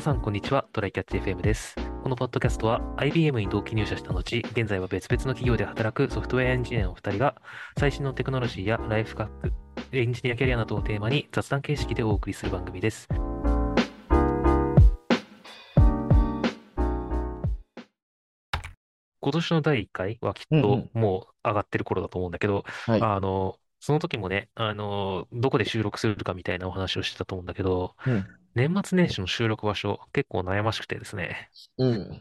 皆さん、こんにちは。トライキャッチ FM です。このポッドキャストは IBM に同期入社した後、現在は別々の企業で働くソフトウェアエンジニアのお二人が、最新のテクノロジーやライフハック、エンジニアキャリアなどをテーマに雑談形式でお送りする番組です。今年の第1回はきっともう上がってる頃だと思うんだけど、はい。あの、その時もね、あの、どこで収録するかみたいなお話をしてたと思うんだけど、うん。年末年始の収録場所、結構悩ましくてですね。うん。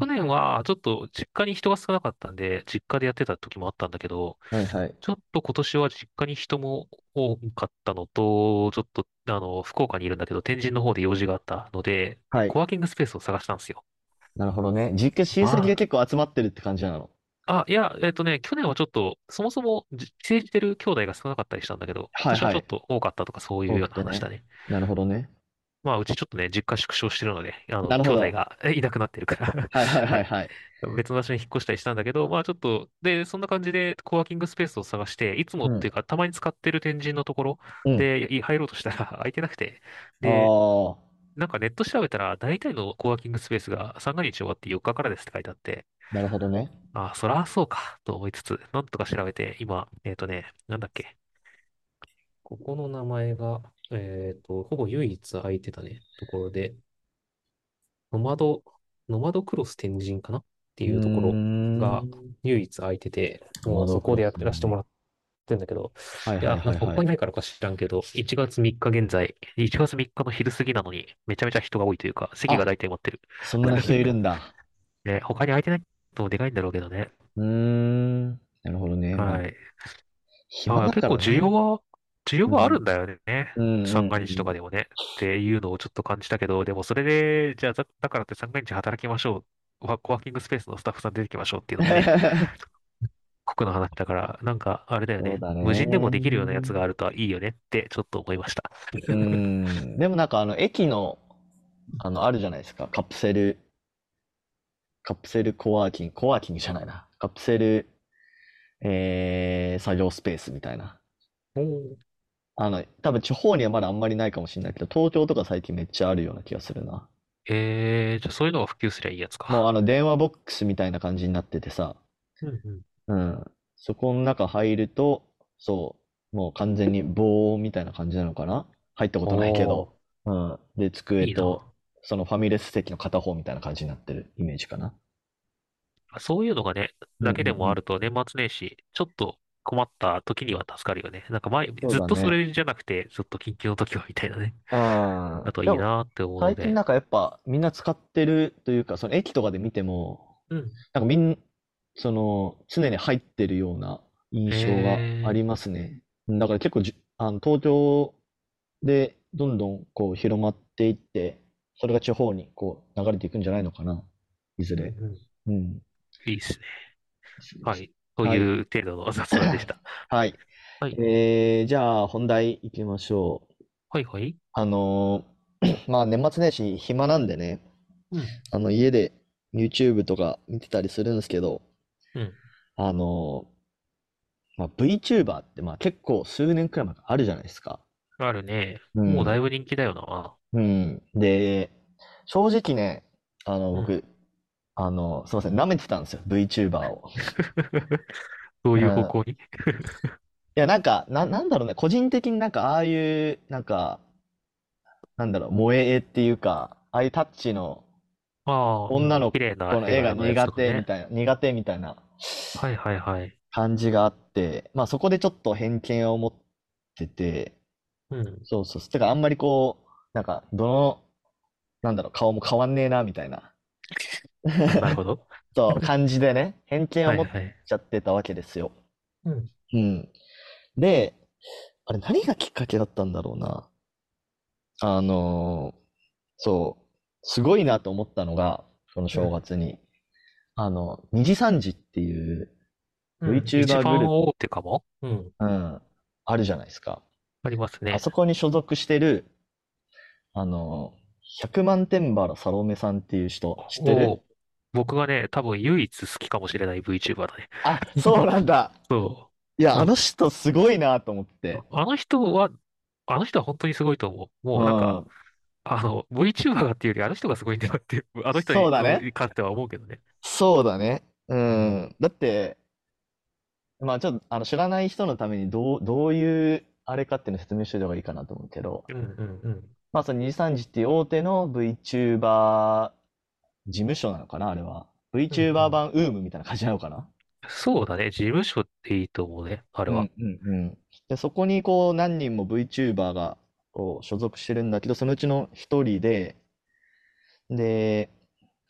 去年はちょっと実家に人が少なかったんで、実家でやってた時もあったんだけど、はいはい。ちょっと今年は実家に人も多かったのと、ちょっと、あの、福岡にいるんだけど、天神の方で用事があったので、はい。コワーキングスペースを探したんですよ。なるほどね。実家親戚があ結構集まってるって感じなの。あ、あ、いや、えっとね、去年はちょっと、そもそもじ帰省してる兄弟が少なかったりしたんだけど、今年はちょっはいはい。と多かったとかそういうような。話だね。なるほどね。まあ、うちちょっとね、実家縮小してるので、あの、なるほど。兄弟がえいなくなってるからはいはいはい。はいはい。別の場所に引っ越したりしたんだけど、まあちょっと、で、そんな感じでコワーキングスペースを探して、いつもうん。っていうか、たまに使ってる天神のところうん。でい入ろうとしたら 空いてなくて、あで、あ、なんかネット調べたら、大体のコワーキングスペースが三が日終わって4日からですって書いてあって、なるほどね。あ、そらそうか、と思いつつ、なんとか調べて、今、えっとね、なんだっけ、ここの名前が、えっと、ほぼ唯一空いてたね、ところで、ノマド、ノマドクロス天神かな？っていうところがん。唯一空いてて、もうそこでやっ。てらせてもらってるんだけど、はいはいいや、なんはいはい。にないからか知らんけど、1月3日現在、1月3日の昼過ぎなのに、めちゃめちゃ人が多いというか、席があ、大体持ってる。そんな人いるんだ。ね、他に空いてないとでかいんだろうけどね。うーん。なるほどね。まあ、はい。ああ、結構需要。は、需要うん。はあるんだよね。うんうん三が日とかうん。でもね。っていうのをちょっと感じたけど、でもそれで、じゃあ、だだからって三が日働きましょう。ワコワーキングスペースのスタッフさん出てきましょうっていうのもね、酷な話だから、なんか、あれだよね。そうだ無人でもできるようなやつね。があるといいよねってちょっと思いました。うーん。でもなんかあの、駅の、あの、あるじゃないですか。カプセル、カプセルコワーキング、コワーキングじゃないな。カプセル、えー、作業スペースみたいな。あの、多分地方にはまだあんまりないかもしれないけど、東京とか最近めっちゃあるような気がするな。えー、じゃあそういうのが普及すりゃいいやつか。もうあの、電話ボックスみたいな感じになっててさ、うんうん。うん。そこの中入ると、そう、もう完全に防音みたいな感じなのかな？入ったことないけど。うん。で、机。と、そのファミレス席の片方みたいな感じになってるイメージかな？そういうのがね、だけでもあ。ると年末年始、ちょっと困った時には助かるよね。なんか前、ずっとそ。れじゃなくて、ずっと緊急の時はみたいなね。うん。だといいなって思うので。最近なんかやっぱみんな使ってるというか、その駅とかで見ても、うん。なんかみん、その、常に入ってるような印象がありえますね。うんだから結構じ、あの、東京でどんどんこう広まっていって、それが地方にこう流れていくんじゃないのかな。いずれ。うん。うん。いいっすね。ですですはい。とはい。いう程度の雑談でした。はい。はい。えー、じゃあ本題行きましょう。はいはい。あのー まあ年末年始暇なんでね、うん。あの家で YouTube とか見てたりするんですけど、うん。あのーまあ、VTuber ってまあ結構数年くらい前からあるじゃないですか。あるね。うん。もうだいぶ人気だよな。うん。で、正直ね、あの、うん。僕、あの、すいません、舐めてたんですよ、VTuber を。どういう方うん。向にいや、なんか、な、なんだろうね、個人的になんか、ああいう、なんか、なんだろう、萌え絵っていうか、ああいうタッチの。女の子の絵が苦。手みたいな、苦手みたいなはいはいはい。感じがあって、まあそこでちょっと偏見を持ってて、うん。そうそう。てかあんまりこう、なんか、どの、なんだろう、顔も変わんねえな、みたいな。なるほど。そう、感じでね、偏見を持っはいはい。ちゃってたわけですよ。うん。うん。で、あれ何がきっかけだったんだろうな。あのーそう、すごいなと思ったのが、その正うん。月に、あの、二次三次っていう VTuber グループ、番大手かも？うん。うん、あるじゃないですか。ありますね。あそこに所属してる、あのー、100万天原サロメさんっていう人、知ってる？僕がね、多分唯一好きかもしれない VTuber だね。あ、そうなんだ。そいや、う。あ、あの人すごいなと思って。あの人は、あの人は本当にすごいと思う。もううなんか、ん。あの、VTuber がっていうよりあの人がすごいんだよって、あの人にそうだね。関しては思うけどね。そうだね。ううん。ん。だって、まあちょっと、あの、知らない人のためにどう、どういう、あれかっていうのを説明しておいた方がいいかなと思うけど、うんうんうん。まあその2 3時っていう大手の VTuber 事務所なのかな、あれは。うんう VTuber ん。版 UM みたいな感じなのかな。そうだね。事務所っていいと思うね。あれは。うんうんうん。で、そこにこう何人も VTuber がこう所属してるんだけど、そのうちの一人で、で、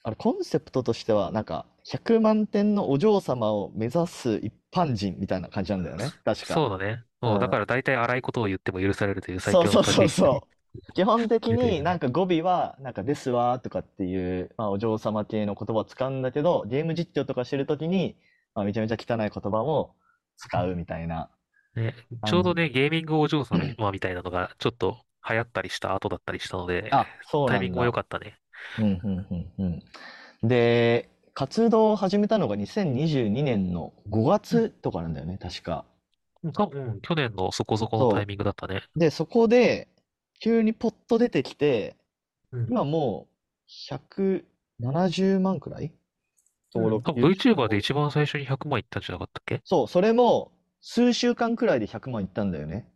あれコンセプトとしてはなんか100万点のお嬢様を目指す一般人みたいな感じなんだよね。確か。そうだね。もうだかうん。ら大体荒いことを言っても許されるという最強のそうそうそうそう。基本的。になんか語尾はなんかですわーとかっていう、まあ、お嬢様系の言葉を使うんだけど、ゲーム実況とかしてるときに、まあ、めちゃめちゃ汚い言葉も使うみたいなね、ちょう。どね、ゲーミングお嬢様みたいなのがちょっと流行ったりした後だったりしたので、あ、そうタイミングも良だ。かったね。うん、うん、うん、うん。で、活動を始めたのが2022年の5月とかなんだよね、確か。うん、多分、去年のそこそこのタイそミングだったね。う。で、そこで、急にポッと出てきて、うん。今もう170万くらいうん。登録、多分 YouTube VTuber で。一番最初に100万いったんじゃなかったっけ？そう、それも数週間くらいで100万いったんだよね。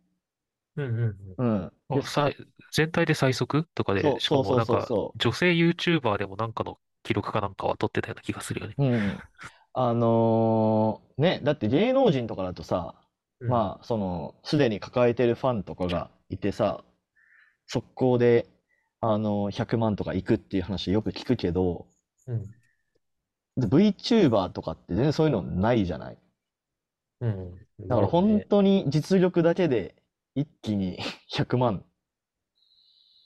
うんうんうん。さ全体で最速とかで、そう、しかそうそうもなんか、そうそ女性 YouTuber でもなんかの記録かなんかは取ってたような気がするよね。う。うん。あのーね、だって芸能人とかだとさ、うん。まあ、その、すでに抱えてるファンとかがいてさ、速攻で、あの、100万とかいくっていう話よく聞くけど、うん。で VTuber とかって全然そういうのないじゃない。うん。だから本。当に実力だけで一気に 100万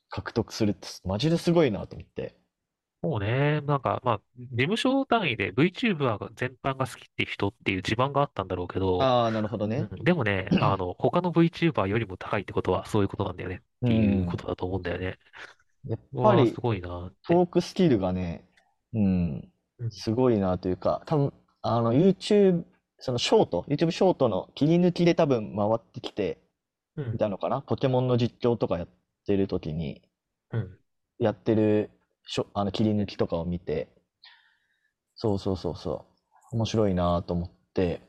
獲得するってマジですごいなと思って。もうね、なんか、まあ、事務所単位で VTuber が全般が好きって人っていう地盤があったんだろうけど、ああ、なるほどね。うん、でもね、あの、他の VTuber よりも高いってことはそういうことなんだよねっうていうこん。とだと思うんだよね。やっうわー、すぱりごいなーって。トークスキルがね、うん、うん、すごいなというか、多分、あの YouTube、そのショート、YouTube ショートの切り抜きで多分回ってきてうん、いたのかな？ポケモンの実況とかやってる時に、うん。やってるしょ、あの切り抜きとかを見て、そうそうそうそう、面白いなと思って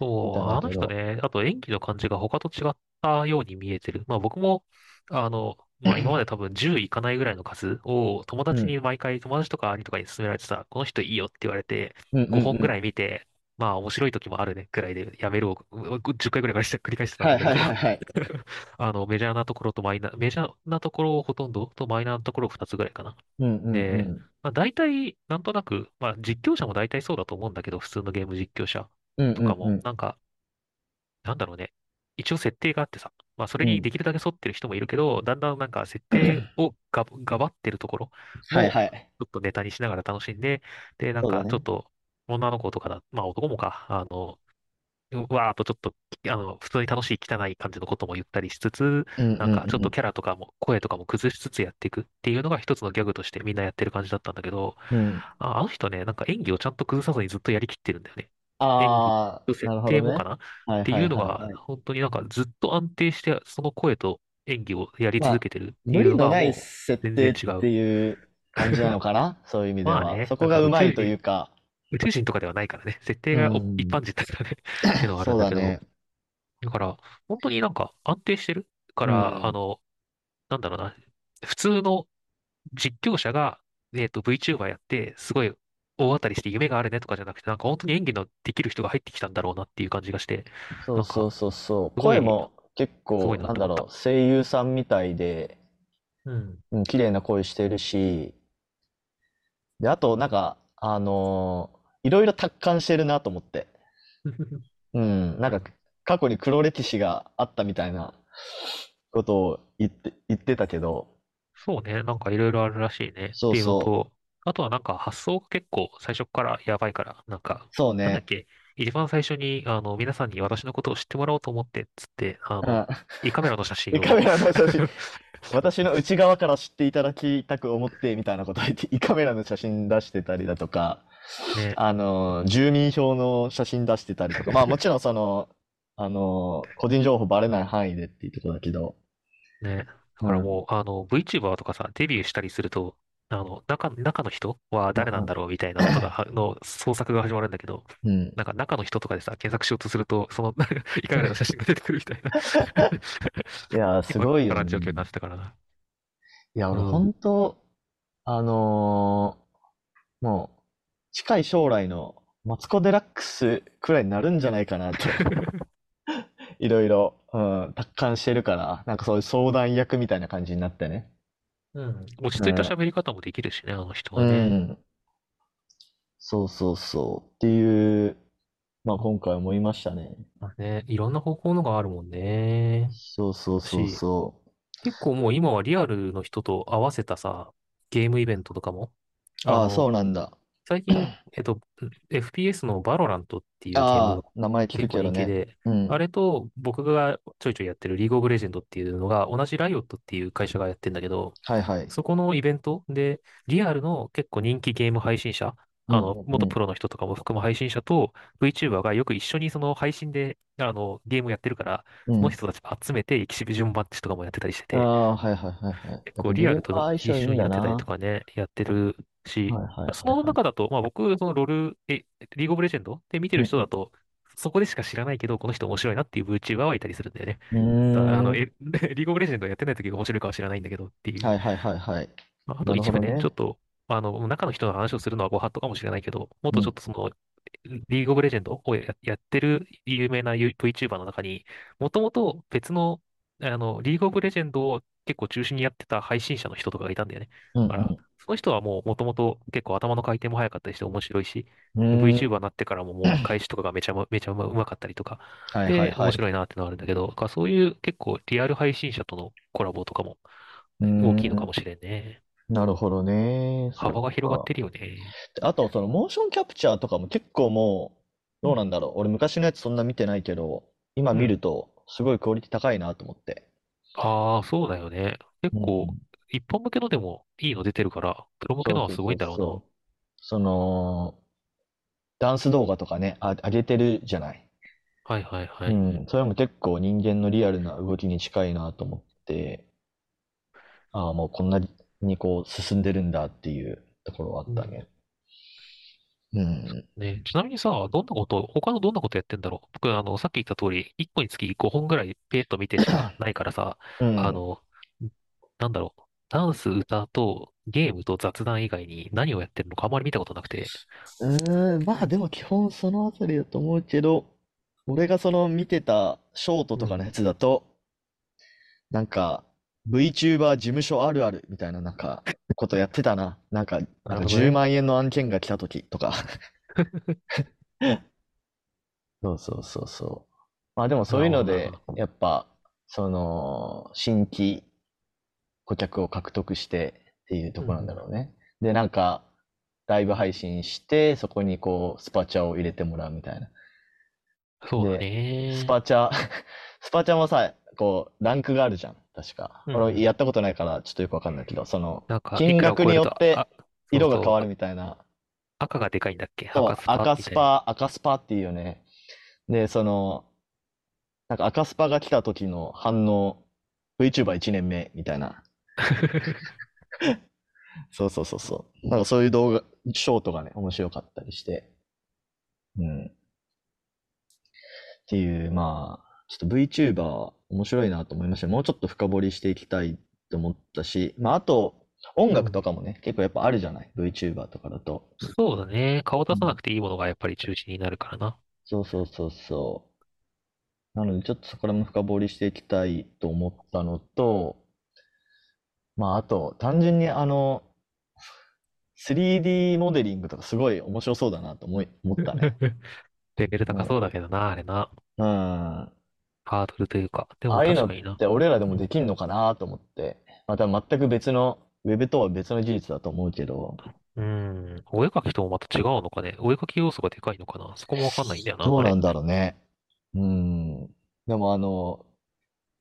そう、あの人ね、あと演技の感じが他と違ったように見えてる。まあ僕も、あの、まあ 今まで多分10いかないぐらいの数を友うん、達に毎回友達とか兄とかに勧められてさ、この人いいよって言われて、うんうんう5本ぐらん。い見て、まあ面白い時もあるねくらいでやめるをう10回ぐらい繰り返してたんはいだけどはいはいはい。あのメジャーなところとマイナー、メジャーなところをほとんどとマイナーなところを2つぐらいかな。うんうんうで、ん。まあ大体なんとなく、まあ実況者も大体そうだと思うんだけど、普通のゲーム実況者うんとかも、うんうん。なんか、なんだろうね。一応設定があってさ、まあそれうん。にできるだけ沿ってる人もいるけど、だんだんなんか設定をが、がばってるところも、はいはい。ちょっとネタにしながら楽しんで、で、なん。かちょっと女の子とかだ、まあ男もか、あの、うわーっとちょっと、あの、普通に楽しい汚い感じのことも言ったりしつつ、うんうんなんかちょっうん。とキャラとかも、声とかも崩しつつやっていくっていうのが一つのギャグとしてみんなやってる感じだったんだけど、うん。あ、あの人ね、なんか演技をちゃんと崩さずにずっとやりきってるんだよね。演技ああ、と設なるほどね。定もかな？ってはいはいいうのが、はいはい。本当になんかずっと安定して、その声と演技をやりまあ、続けてるって無いうの理のないがもう設全然違う。定っていう感じなのかな？そういう意味では。まあね、そこなんかがうまいというか、宇宙人とかではないからね、設定うがお一般ん。人だからねっていうのはあるんだけど、そうだね。だから、本当になんか安定してるかうら、あん。の、なんだろうな、普通の実況者が、えっと、VTuber やって、すごい大当たりして夢があるねとかじゃなくて、なんか本当に演技のできる人が入ってきたんだろうなっていう感じがして、なんか、そうそうそうそう。すごい、声も結構、すごいなって思った。なんだろう、声優さんみたいで、うん。うん、綺麗な声してるし、で、あと、なんか、あのーいろいろ達観してるなと思って。うん、なんか、過去に黒歴史があったみたいなことを言って、言ってたけど、そうね、なんかいろいろあるらしいね。っていうのそうそと、あとはなんか発想が結構最初からやばいから、なんか、う、そうね。なんだっけ、一番最初に、あの、皆さんに私のことを知ってもらおうと思って、つって、あの、うん。胃カメラの写真を。胃カメラの写真、私の内側から知っていただきたく思ってみたいなことを言って、胃カメラの写真出してたりだとか、ね、あの、住民票の写真出してたりとか、まあもちろんその、あの、個人情報バレない範囲でっていうところだけど、ね。だうん。からもう、あの、VTuber とかさ、デビューしたりすると、あの、中、中の人は誰なんだろうみたいな のとか、はの捜索が始まるんだけど、うん。なんか中の人とかでさ、検索しようとすると、その、なんか、いかがな写真が出てくるみたいな いやー、す結構わごいよね。からん状況になってたからな。いや、俺、うん。本当あのーもう、近い将来のマツコ・デラックスくらいになるんじゃないかなっていろいろ、うん、達観してるから、なんかそういう相談役みたいな感じになってね。うん。落ち着いたうん。喋り方もできるしね、あの人うはね。ん。そうそうそう。っていう、まあ今回思いましたね。まあね、いろんな方法のがあるもんね。そうそうそうし、そ結構もう今はリアルの人と合わせたさ、ゲームイベントとかも、う。ああ、そあの、うなんだ。最近、えっと、FPS のバロラントっていうゲームがああ、名前聞く結構けどね。人気で、うん。あれと僕がちょいちょいやってるリーグオブレジェンドっていうのが同じライオットっていう会社がやってんだけど、はいはい。そこのイベントで、リアルの結構人気ゲーム配信者、うんあの、うんうん。元プロの人とかも含む配信者と VTuber がよく一緒にその配信で、あの、ゲームやってるから、うん。その人たち集めてエキシビジョンマッチとかもやってたりしてて、ああ、はいはいはいはい。結構リアルとは相一緒性いいんにやってたりと。かね、やってるし、はいはいそはいはい。の中だと、まあ僕、そのロール、え、リーグオブレジェンドで見てる人だうんと、そこでしか知らないけど、この人面白いなっていう VTuber はいたりするんだよね。うだあの。え、リーグオブレジェンドやってない時が面白いかは知らないんだけどっていう。はいはいはいはい。まあ、あとなる一部ね、ちょっほどね。と、あの、中の人の話をするのはご法度かもしれないけど、もっとちょっうん。とその、リーグオブレジェンドをや、やってる有名な VTuber の中に、もともと別の、あの、リーグオブレジェンドを結構中心にやってた配信者の人とかがいたんだよね。だから、うんその人はもうもともと結構頭の回転も速かったりして面白いし、うん。VTuber になってからももう返しとかがめちゃ めめちゃうまかったりとか、はいはいで、はい。面白いなってのがあるんだけど、だからそういう結構リアル配信者とのコラボとかも大きいのかん。もしれんね。なるほどね。幅が広がっか。てるよね。あと、その、モーションキャプチャーとかも結構もう、うん。どうなんだろう。俺昔のやつそんな見てないけど、今うん。見ると、すごいクオリティ高いなと思って。ああ、そうだよね。結構、うん。一般向けのでもいいの出てるから、プロ向けそうそうそのはすごいんだろうな。うそう。その、ダンス動画とかね、あ、上げてるじゃない？はいはいはい。うん。それも結構人間のリアルな動きに近いなと思って、ああ、もうこんなにこう進んでるんだっていうところはあうん。ったね。うん。ね、ちなみにさ、どんなこと、他のどんなことやってんだろう？僕、あの、さっき言った通り、1個につき5本ぐらいペーッと見てしかないからさ、うん。あの、なんだろう？ダンス、歌とゲームと雑談以外に何をやってるのかあまり見たことなくて。うーん、まあでも基本そのあたりだと思うけど、俺がその見てたショートうん。とかのやつだと、なんか VTuber 事務所あるあるみたいななんかことやってたな。なんか、なんか10なるほどね。万円の案件が来た時とか。そうそうそうそう。まあでもそういうので。やっぱ、その、新規顧客を獲得してっていうところなんだうん。ろうね。で、なんか、ライブ配信して、そこにこう、スパチャを入れてもらうみたいな。そうだで、スね。パチャ、スパチャもさ、こう、ランクがあるじゃん。確か。うんうん。俺やったことないからちょっとよくわかんないけど、その、金額によって色が変わるあみたいな。赤がでかいんだっけ？赤そう、スパ。赤スパ、赤スパっていうよね。で、その、なんか赤スパが来た時の反応、VTuber1 年目みたいな。そうそうそうそう。なんかそういう動画、ショートがね、面白かったりして。うん。っていう、まあ、ちょっと VTuber 面白いなと思いました。もうちょっと深掘りしていきたいと思ったし、まああと、音楽うん。とかもね、結構やっぱあるじゃない ?VTuber とかだと。そうだね。顔出さなうん。くていいものがやっぱり中心になるからな。そうそうそうそう。なのでちょっとそこらも深掘りしていきたいと思ったのと、まああと、単純にあの、3D モデリングとかすごい面白そうだなと思い、思ったね。レベル高そううん。だけどな、あれな。うん。あハードルというか。でもあいうのっ確かにな。て俺らでもでうん。きんのかなと思って。また全く別の、ウェブとは別の技術だと思うけど、うん。お絵描きともまた違うのかね。お絵描き要素がでかいのかな。そこもわかんないんだよな。どうなんだろうね。うん。でもあの、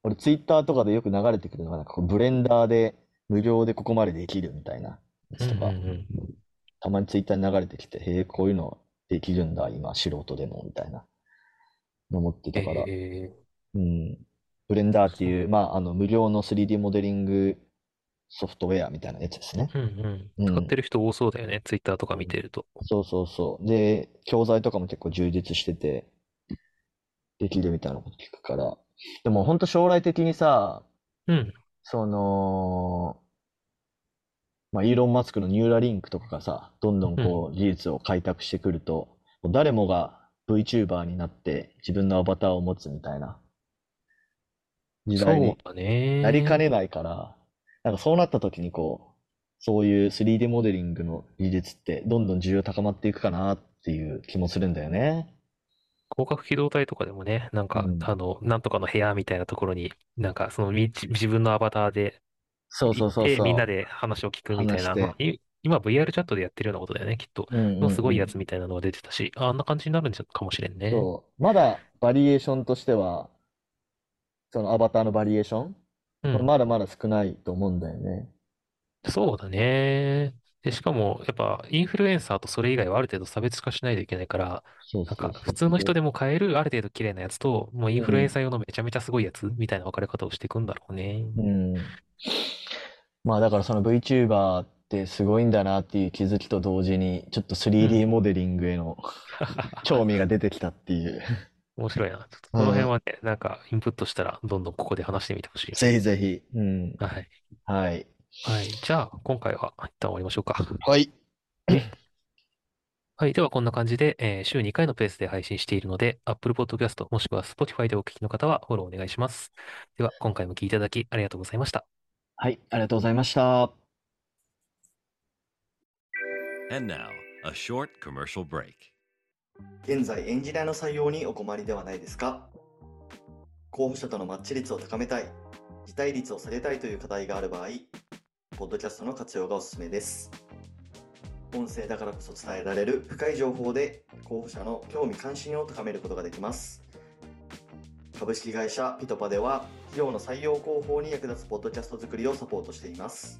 俺ツイッターとかでよく流れてくるのが、なんかこうブレンダーで無料でここまでできるみたいなやうんうつとか、んたまにツイッターに流れてきて、へえ、こういうのできるんだ、今、素人でも、みたいなの持ってうん。たから。えー、うん。ブレンダーっていう、まあ、あの、無料の 3D モデリングソフトウェアみたいなやつですね。うんうん。うん使ってる人多そうだよね。ツイッターとか見てると。そうそうそう。で、教材とかも結構充実してて、できるみたいなこと聞くから。でも本当将来的にさ、うん。その、まあ、イーロン・マスクのニューラリンクとかがさ、どんどんこう技術を開拓してくると、誰もが VTuber になって自分のアバターを持つみたいな時そう代にだね。なりかねないから、なんかそうなった時にこう、そういう 3D モデリングの技術ってどんどん需要高まっていくかなっていう気もするんだよね。広角機動隊とかでもね、なんか、うんあの、なんとかの部屋みたいなところに、なんか、そのみ、自自分のアバターでそうそうそうそう。みんなで話を聞くみたいな、まあい今 VR チャットでやってるようなことだよね、きっと。うんうんうんのすごいやつみたいなのが出てたし、ああんな感じになるんじゃかもしれんね。そう。まだバリエーションとしては、そのアバターのバリエーション、うん。まだまだ少ないと思うんだよね。そうだね。で、しかも、やっぱ、インフルエンサーとそれ以外はある程度差別化しないといけないから、なんか、そうそうそう普通の人でも買える、ある程度綺麗なやつと、もうインフルエンサー用のめちゃめちゃすごいやつみたいな分かれ方をしていくんだろうね。うん。まあだからその VTuber ってすごいんだなっていう気づきと同時に、ちょっと 3D モデリングへの 興味が出てきたっていう。面白いな。ちょっとこの辺はね、なんか、インプットしたら、どんどんここで話してみてほしい。ぜひぜひ。うん。はい。はい。はい。じゃあ、今回は一旦終わりましょうか。はい。はい。では、こんな感じで、えー週2回のペースで配信しているので、Apple Podcast もしくは Spotify でお聞きの方はフォローお願いします。では、今回も聞いていただきありがとうございました。はい、ありがとうございました。And now, a short commercial break. 現在エンジニアの採用にお困りではないですか？候補者とのマッチ率を高めたい、辞退率を下げたいという課題がある場合、ポッドキャストの活用がおすすめです。音声だからこそ伝えられる深い情報で候補者の興味関心を高めることができます。株式会社ピトパでは企業の採用広報に役立つポッドキャスト作りをサポートしています。